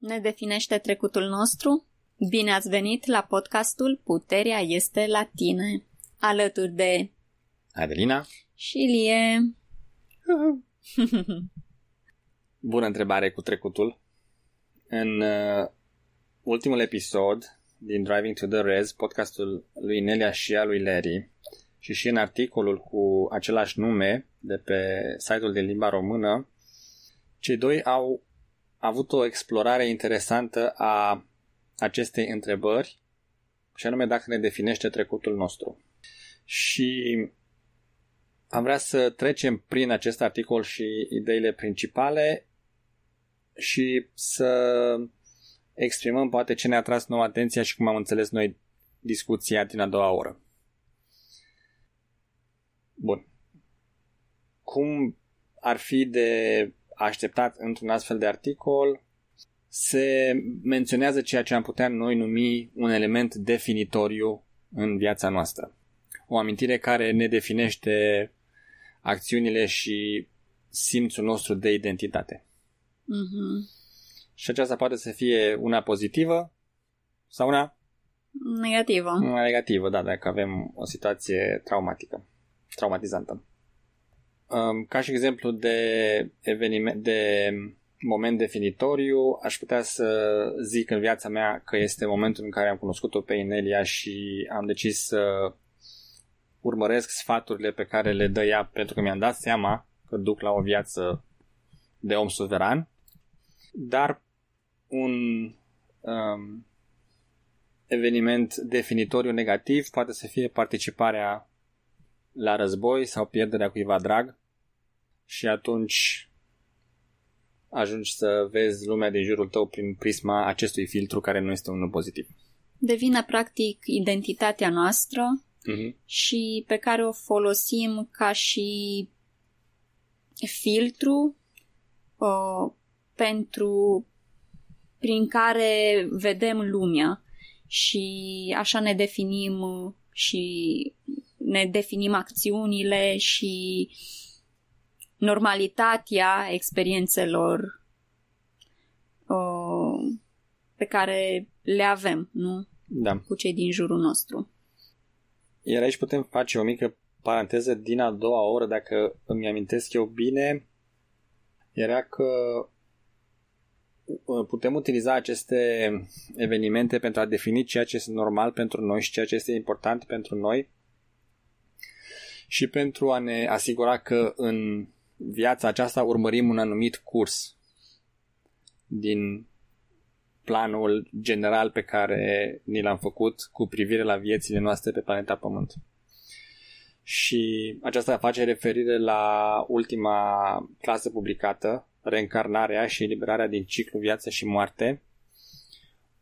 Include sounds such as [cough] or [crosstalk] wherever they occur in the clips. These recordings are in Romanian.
Ne definește trecutul nostru? Bine ați venit la podcastul Puterea este la tine, alături de Adelina și Lie. [laughs] Bună întrebare cu trecutul. În uh, ultimul episod din Driving to the Res, podcastul lui Nelia și al lui Larry, și și în articolul cu același nume de pe site-ul din limba română, cei doi au avut o explorare interesantă a acestei întrebări, și anume dacă ne definește trecutul nostru. Și am vrea să trecem prin acest articol și ideile principale și să exprimăm poate ce ne-a tras nouă atenția și cum am înțeles noi discuția din a doua oră. Bun. Cum ar fi de așteptat într-un astfel de articol? Se menționează ceea ce am putea noi numi un element definitoriu în viața noastră. O amintire care ne definește acțiunile și simțul nostru de identitate. Mm-hmm. Și aceasta poate să fie una pozitivă sau una Negativă. una negativă, da, dacă avem o situație traumatică, traumatizantă. Um, Ca și exemplu de eveniment, de moment definitoriu, aș putea să zic în viața mea că este momentul în care am cunoscut-o pe Inelia și am decis să urmăresc sfaturile pe care le dă ea pentru că mi-am dat seama că duc la o viață de om suveran, dar un um, eveniment definitoriu negativ poate să fie participarea la război sau pierderea cuiva drag și atunci ajungi să vezi lumea din jurul tău prin prisma acestui filtru care nu este unul pozitiv. Devine practic identitatea noastră Uh-huh. și pe care o folosim ca și filtru uh, pentru prin care vedem lumea și așa ne definim uh, și ne definim acțiunile și normalitatea experiențelor uh, pe care le avem, nu? Da. Cu cei din jurul nostru. Iar aici putem face o mică paranteză din a doua oră, dacă îmi amintesc eu bine, era că uh, putem utiliza aceste evenimente pentru a defini ceea ce este normal pentru noi și ceea ce este important pentru noi și pentru a ne asigura că în viața aceasta urmărim un anumit curs din planul general pe care ni l-am făcut cu privire la viețile noastre pe planeta Pământ. Și aceasta face referire la ultima clasă publicată, Reîncarnarea și eliberarea din ciclu viață și moarte,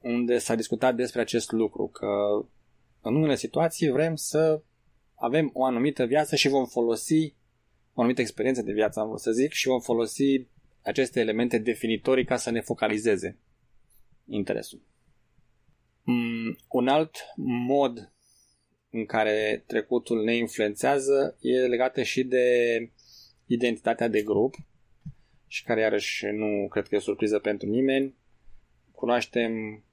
unde s-a discutat despre acest lucru, că în unele situații vrem să avem o anumită viață și vom folosi o anumită experiență de viață, am vrut să zic, și vom folosi aceste elemente definitorii ca să ne focalizeze interesul. Mm, un alt mod în care trecutul ne influențează e legată și de identitatea de grup și care iarăși nu cred că e o surpriză pentru nimeni. Cunoaștem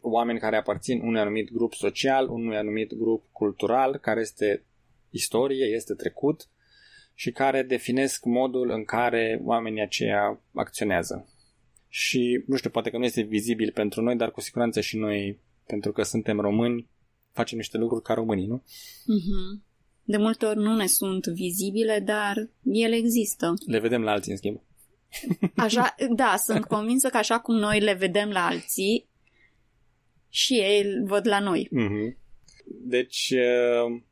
oameni care aparțin unui anumit grup social, unui anumit grup cultural, care este istorie, este trecut și care definesc modul în care oamenii aceia acționează. Și, nu știu, poate că nu este vizibil pentru noi, dar cu siguranță și noi, pentru că suntem români, facem niște lucruri ca românii, nu? Mm-hmm. De multe ori nu ne sunt vizibile, dar ele există. Le vedem la alții, în schimb. Așa, da, sunt [laughs] convinsă că așa cum noi le vedem la alții, și ei îl văd la noi. Mm-hmm. Deci, uh,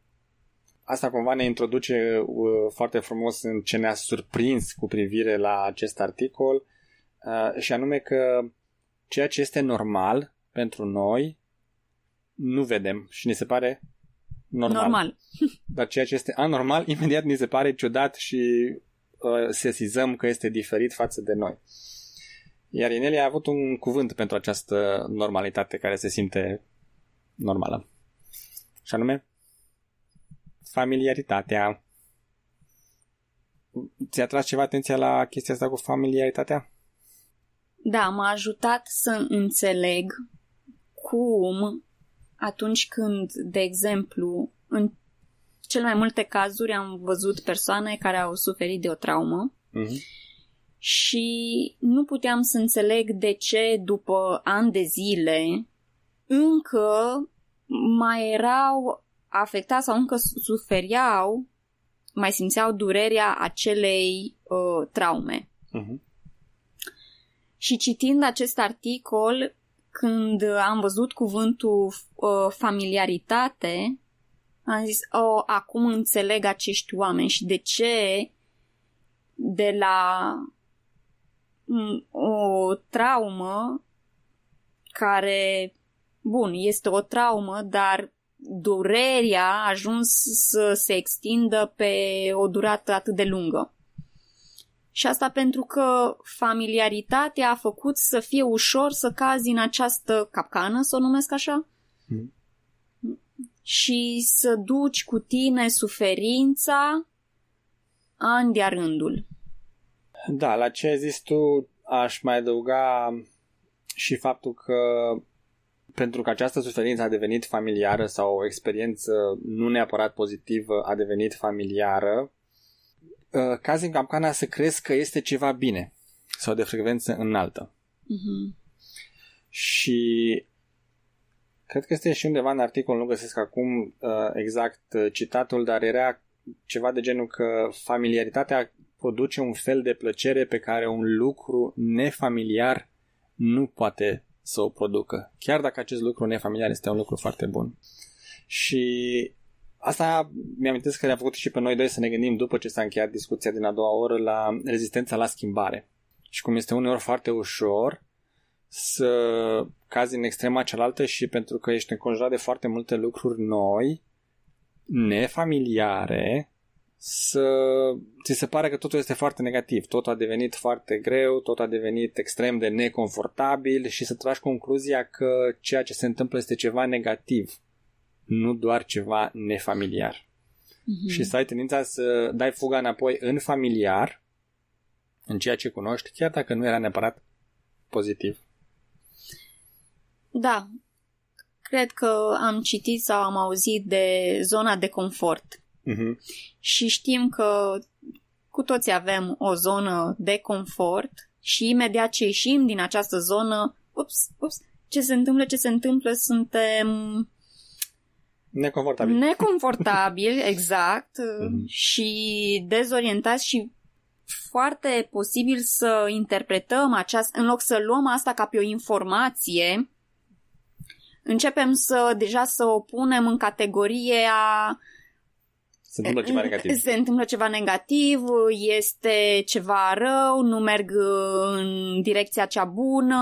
asta cumva ne introduce uh, foarte frumos în ce ne-a surprins cu privire la acest articol, uh, și anume că ceea ce este normal pentru noi nu vedem și ne se pare normal. Normal. [laughs] Dar ceea ce este anormal, [laughs] imediat ni se pare ciudat și uh, sesizăm că este diferit față de noi. Iar Inelia a avut un cuvânt pentru această normalitate care se simte normală. Și anume, familiaritatea. Ți-a tras ceva atenția la chestia asta cu familiaritatea? Da, m-a ajutat să înțeleg cum atunci când, de exemplu, în cel mai multe cazuri am văzut persoane care au suferit de o traumă Mhm. și nu puteam să înțeleg de ce după ani de zile încă mai erau afectați sau încă suferiau, mai simțeau durerea acelei uh, traume. Mhm. Și citind acest articol, când am văzut cuvântul uh, familiaritate, am zis, oh, acum înțeleg acești oameni și de ce de la m, o traumă care, bun, este o traumă, dar durerea a ajuns să se extindă pe o durată atât de lungă. Și asta pentru că familiaritatea a făcut să fie ușor să cazi în această capcană, să o numesc așa, Mhm. și să duci cu tine suferința ani de rândul. Da, la ce ai zis tu aș mai adăuga și faptul că pentru că această suferință a devenit familiară sau o experiență nu neapărat pozitivă a devenit familiară, uh, cazi în capcana să crezi că este ceva bine sau de frecvență înaltă. Mhm. Și cred că este și undeva în articol, nu găsesc acum uh, exact uh, citatul, dar era ceva de genul că familiaritatea produce un fel de plăcere pe care un lucru nefamiliar nu poate să o producă. Chiar dacă acest lucru nefamiliar este un lucru foarte bun. Și asta mi-am că ne-a făcut și pe noi doi să ne gândim după ce s-a încheiat discuția din a doua oră la rezistența la schimbare. Și cum este uneori foarte ușor să cazi în extrema cealaltă și pentru că ești înconjurat de foarte multe lucruri noi, nefamiliare, să ți se pare că totul este foarte negativ, totul a devenit foarte greu, totul a devenit extrem de neconfortabil și să tragi concluzia că ceea ce se întâmplă este ceva negativ, nu doar ceva nefamiliar. Mhm. Și să ai tendința să dai fuga înapoi în familiar, în ceea ce cunoști, chiar dacă nu era neapărat pozitiv. Da, cred că am citit sau am auzit de zona de confort. Mhm. Și știm că cu toți avem o zonă de confort și imediat ce ieșim din această zonă, ups, ups, ce se întâmplă, ce se întâmplă, suntem Neconfortabil. neconfortabili, [laughs] exact, Mhm. și dezorientați și foarte posibil să interpretăm aceasta, în loc să luăm asta ca pe o informație, începem să deja să o punem în categoria Se întâmplă ceva negativ. se întâmplă ceva negativ, este ceva rău, nu merg în direcția cea bună,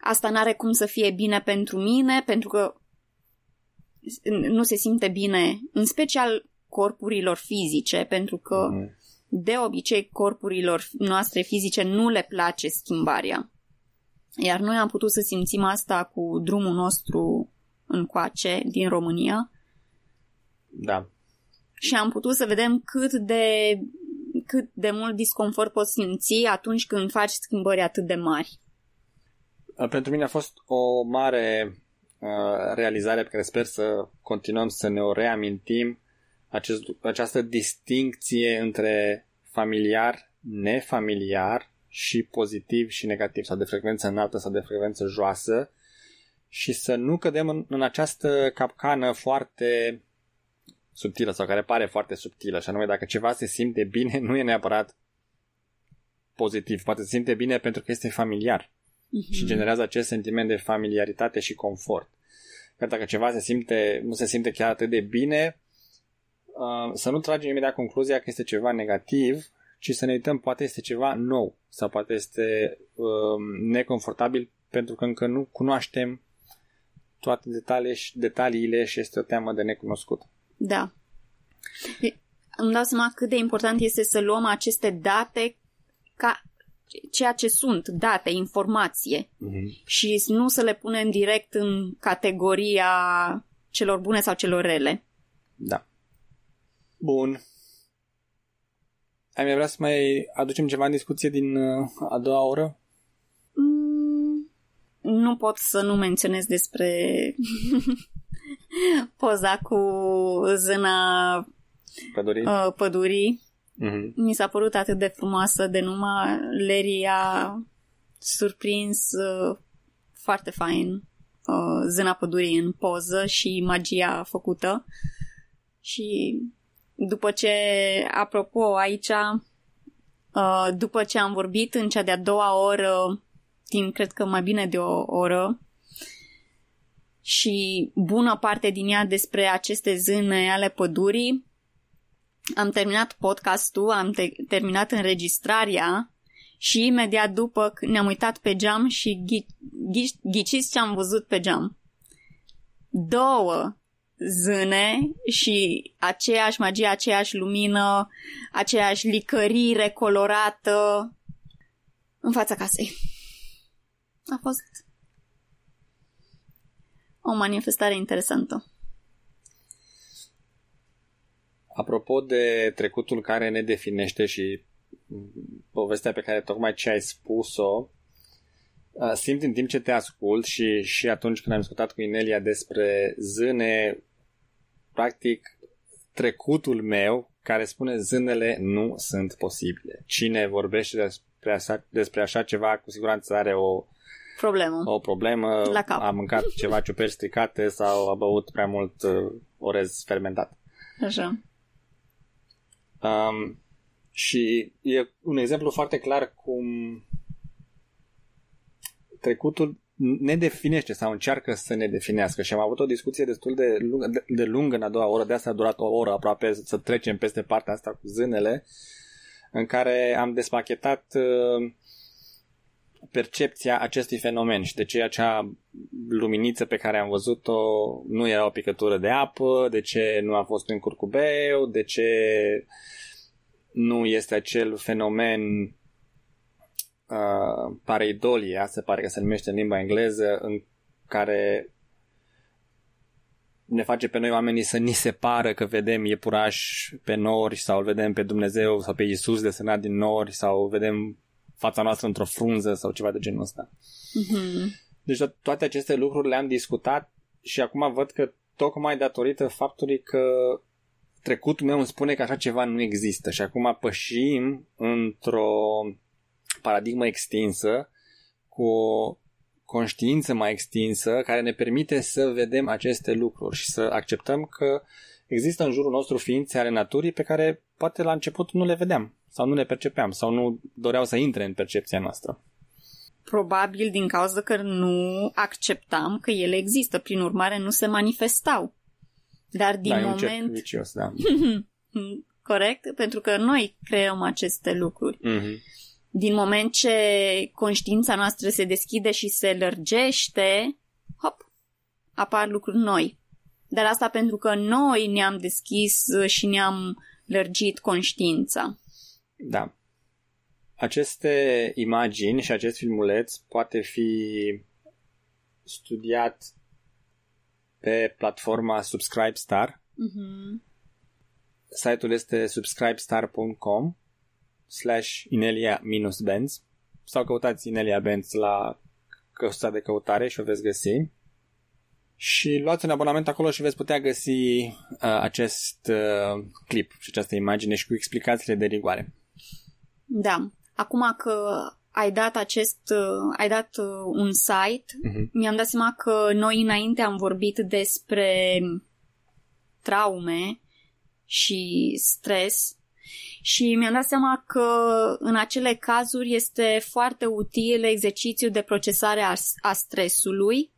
asta n-are cum să fie bine pentru mine, pentru că nu se simte bine, în special corpurilor fizice, pentru că Mhm. de obicei corpurilor noastre fizice nu le place schimbarea. Iar noi am putut să simțim asta cu drumul nostru încoace din România Da. Și am putut să vedem cât de, cât de mult disconfort poți simți atunci când faci schimbări atât de mari. Pentru mine a fost o mare uh, realizare pe care sper să continuăm să ne o reamintim acest, această distincție între familiar, nefamiliar și pozitiv și negativ sau de frecvență înaltă sau de frecvență joasă și să nu cădem în, în această capcană foarte subtilă sau care pare foarte subtilă și anume dacă ceva se simte bine nu e neapărat pozitiv, poate se simte bine pentru că este familiar și generează acest sentiment de familiaritate și confort. Că dacă ceva se simte, nu se simte chiar atât de bine, uh, să nu tragem imediat concluzia că este ceva negativ, ci să ne uităm, poate este ceva nou sau poate este um, neconfortabil pentru că încă nu cunoaștem toate detaliile și, detaliile și este o teamă de necunoscut. Da. E- Îmi dau seama cât de important este să luăm aceste date ca ceea ce sunt, date, informație, Mm-hmm. și nu să le punem direct în categoria celor bune sau celor rele. Da. Bun. Ai mai vrea să mai aducem ceva în discuție din uh, a doua oră? nu pot să nu menționez despre [laughs] poza cu zâna Pădurii? uh, pădurii. Mm-hmm. Mi s-a părut atât de frumoasă de numai Larry a surprins uh, foarte fain uh, zâna pădurii în poză și magia făcută. Și după ce, apropo, aici, uh, după ce am vorbit în cea de-a doua oră, timp cred că mai bine de o oră, și bună parte din ea despre aceste zâne ale pădurii, am terminat podcastul, am te- terminat înregistrarea și imediat după ne-am uitat pe geam și ghi- ghi- ghiciți ce am văzut pe geam. Două zâne și aceeași magie, aceeași lumină, aceeași licărire colorată în fața casei. A fost o manifestare interesantă. Apropo de trecutul care ne definește și povestea pe care tocmai ce ai spus-o, simt în timp ce te ascult și, și atunci când am discutat cu Inelia despre zâne, practic trecutul meu care spune zânele nu sunt posibile. Cine vorbește despre așa, despre așa ceva cu siguranță are o Problemă. o problemă, La cap. a mâncat ceva ciuperci stricate sau a băut prea mult uh, orez fermentat. Așa. Um, și e un exemplu foarte clar cum trecutul ne definește sau încearcă să ne definească și am avut o discuție destul de lungă, de, de lungă în a doua oră, de asta a durat o oră aproape să trecem peste partea asta cu zânele, în care am despachetat uh, percepția acestui fenomen și de ce acea luminiță pe care am văzut-o nu era o picătură de apă, de ce nu a fost un curcubeu, de ce nu este acel fenomen uh, pareidolia, se pare că se numește în limba engleză, în care ne face pe noi oamenii să ni se pară că vedem iepuraș pe nori sau îl vedem pe Dumnezeu sau pe Iisus desenat din nori sau vedem fața noastră într-o frunză sau ceva de genul ăsta. Mm-hmm. Deci toate aceste lucruri le-am discutat și acum văd că tocmai datorită faptului că trecutul meu îmi spune că așa ceva nu există și acum pășim într-o paradigmă extinsă cu o conștiință mai extinsă care ne permite să vedem aceste lucruri și să acceptăm că există în jurul nostru ființe ale naturii pe care poate la început nu le vedeam sau nu le percepeam sau nu doreau să intre în percepția noastră. Probabil din cauza că nu acceptam că ele există, prin urmare nu se manifestau. Dar din da, e un moment... cerc vicios, da. [laughs] Corect? Pentru că noi creăm aceste lucruri. Mm-hmm. Din moment ce conștiința noastră se deschide și se lărgește, hop, apar lucruri noi. Dar asta pentru că noi ne-am deschis și ne-am lărgit conștiința. Da. Aceste imagini și acest filmuleț poate fi studiat pe platforma Subscribestar. Mm-hmm. Site-ul este subscribestar.com slash inelia-benz sau căutați Inelia Benz la căsuța de căutare și o veți găsi. Și luați un abonament acolo și veți putea găsi uh, acest uh, clip și această imagine și cu explicațiile de rigoare. Da. Acum că ai dat acest, uh, ai dat uh, un site, Mhm. mi-am dat seama că noi înainte am vorbit despre traume și stres și mi-am dat seama că în acele cazuri este foarte util exercițiul de procesare a, a stresului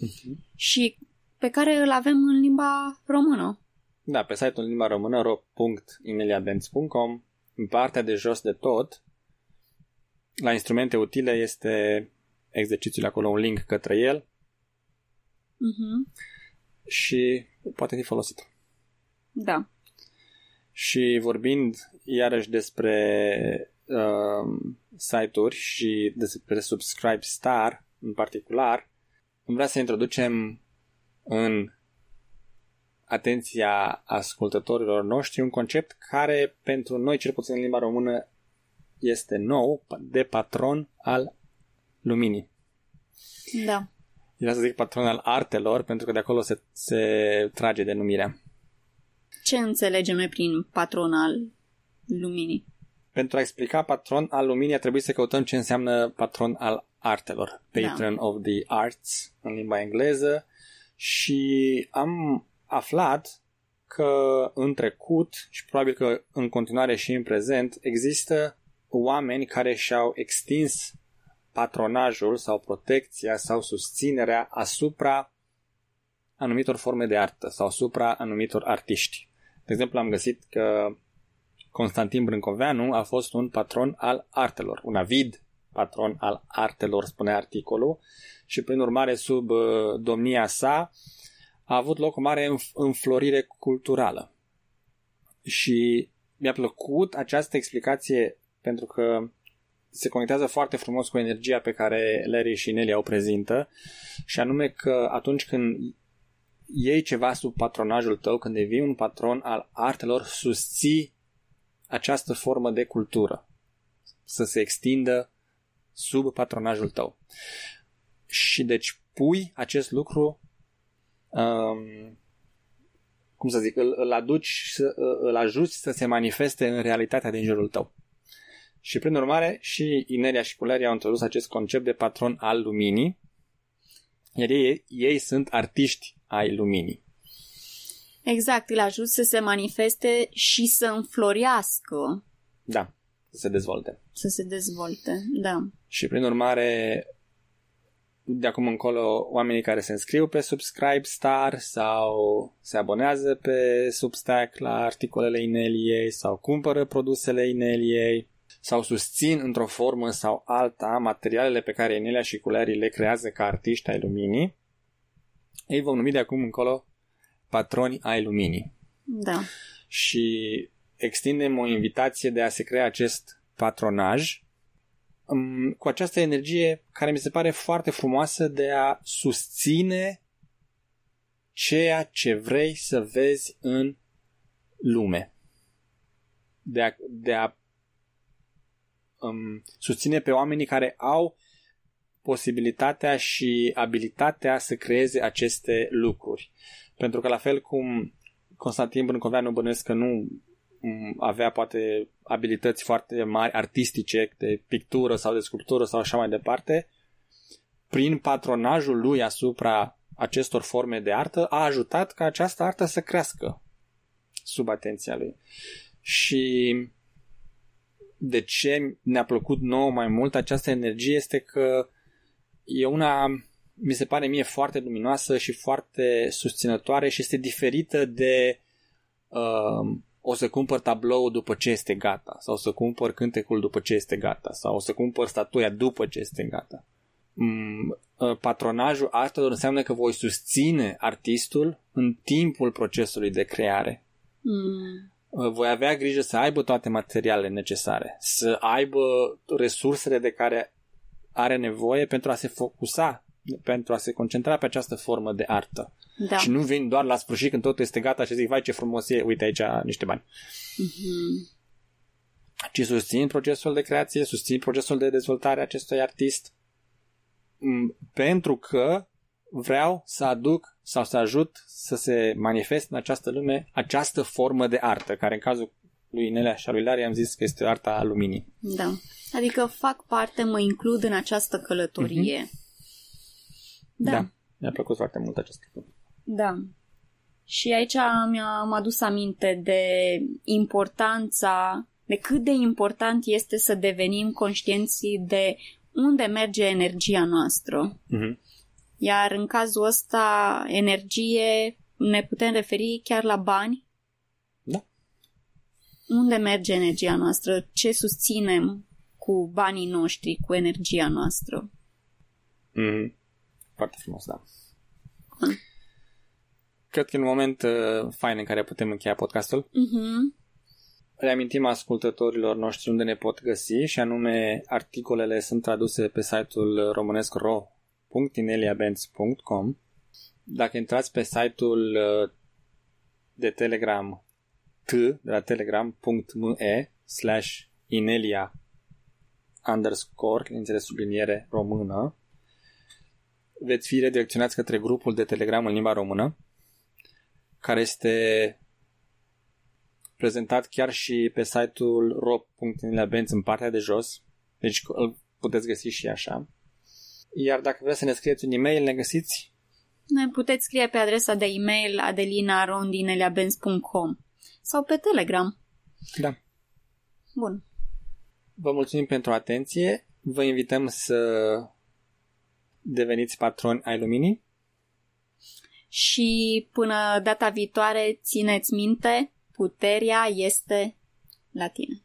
Mhm. și pe care îl avem în limba română. Da, pe site-ul în limba română ro.ineliabenz.com în partea de jos de tot la instrumente utile este exercițiul acolo, un link către el Uh-huh. și poate fi folosit. Da. Și vorbind iarăși despre uh, site-uri și despre Subscribe Star în particular, îmi vrea să introducem în atenția ascultătorilor noștri un concept care pentru noi, cel puțin în limba română, este nou, de patron al luminii. Da. Era să zic patron al artelor, pentru că de acolo se, se trage denumirea. Ce înțelegem noi prin patron al luminii? Pentru a explica patron al luminii, a trebuit să căutăm ce înseamnă patron al artelor. Patron da. of the arts, în limba engleză. Și am aflat că în trecut și probabil că în continuare și în prezent există oameni care și-au extins patronajul sau protecția sau susținerea asupra anumitor forme de artă sau asupra anumitor artiști. De exemplu, am găsit că Constantin Brâncoveanu a fost un patron al artelor, un avid patron al artelor, spune articolul, și prin urmare sub uh, domnia sa a avut loc o mare înflorire culturală. Și mi-a plăcut această explicație pentru că se conectează foarte frumos cu energia pe care Larry și Nelly o prezintă și anume că atunci când iei ceva sub patronajul tău, când devii un patron al artelor, susții această formă de cultură să se extindă sub patronajul tău. Și deci pui acest lucru um, cum să zic, îl, îl aduci, să, îl ajuți să se manifeste în realitatea din jurul tău. Și prin urmare și Inelia și Culeria au introdus acest concept de patron al luminii, iar ei, ei sunt artiști ai luminii. Exact, îl ajut să se manifeste și să înflorească. Da, să se dezvolte. Să se dezvolte, da. Și prin urmare, de acum încolo, oamenii care se înscriu pe Subscribe Star sau se abonează pe Substack la articolele Ineliei sau cumpără produsele Ineliei sau susțin într-o formă sau alta materialele pe care Inelia și Culerii le creează ca artiști ai luminii, ei vom numi de acum încolo patroni ai luminii. Da. Și extindem o invitație de a se crea acest patronaj um, cu această energie care mi se pare foarte frumoasă de a susține ceea ce vrei să vezi în lume. De a, de a um, susține pe oamenii care au posibilitatea și abilitatea să creeze aceste lucruri. Pentru că la fel cum Constantin Brâncoveanu bănuiesc că nu um, avea poate abilități foarte mari artistice de pictură sau de sculptură sau așa mai departe, prin patronajul lui asupra acestor forme de artă a ajutat ca această artă să crească sub atenția lui. Și de ce ne-a plăcut nouă mai mult această energie este că e una, mi se pare mie, foarte luminoasă și foarte susținătoare și este diferită de uh, o să cumpăr tablou după ce este gata sau o să cumpăr cântecul după ce este gata sau o să cumpăr statuia după ce este gata. Mm, uh, patronajul artelor înseamnă că voi susține artistul în timpul procesului de creare. Mm. Uh, voi avea grijă să aibă toate materialele necesare, să aibă resursele de care are nevoie pentru a se focusa, pentru a se concentra pe această formă de artă. Da. Și nu vin doar la sfârșit când totul este gata și zic, vai ce frumos e, uite aici niște bani. Mm-hmm. Ci susțin procesul de creație, susțin procesul de dezvoltare a acestui artist mm, pentru că vreau să aduc sau să ajut să se manifeste în această lume această formă de artă, care în cazul lui Nelea și lui Lari am zis că este arta a luminii. Da. Adică fac parte, mă includ în această călătorie. Mm-hmm. Da. da. Mi-a plăcut foarte mult acest lucru. Da. Și aici mi-am adus aminte de importanța, de cât de important este să devenim conștienți de unde merge energia noastră. Mm-hmm. Iar în cazul ăsta, energie, ne putem referi chiar la bani? Da. Unde merge energia noastră? Ce susținem cu banii noștri, cu energia noastră? Mm-hmm. Foarte frumos, da. Mm. Cred că e un moment uh, fain în care putem încheia podcastul. Mm-hmm. Reamintim ascultătorilor noștri unde ne pot găsi și anume articolele sunt traduse pe site-ul românesc ro www.ineliabenz.com Dacă intrați pe site-ul uh, de Telegram t de la telegram.me slash inelia underscore, înțeles subliniere română, veți fi redirecționați către grupul de Telegram în limba română, care este prezentat chiar și pe site-ul ro.nilabenz în partea de jos, deci îl puteți găsi și așa. Iar dacă vreți să ne scrieți un e-mail, ne găsiți? Ne puteți scrie pe adresa de e-mail adelinarondineleabenz.com sau pe Telegram. Da. Bun. Vă mulțumim pentru atenție. Vă invităm să deveniți patroni ai luminii. Și până data viitoare, țineți minte, puterea este la tine.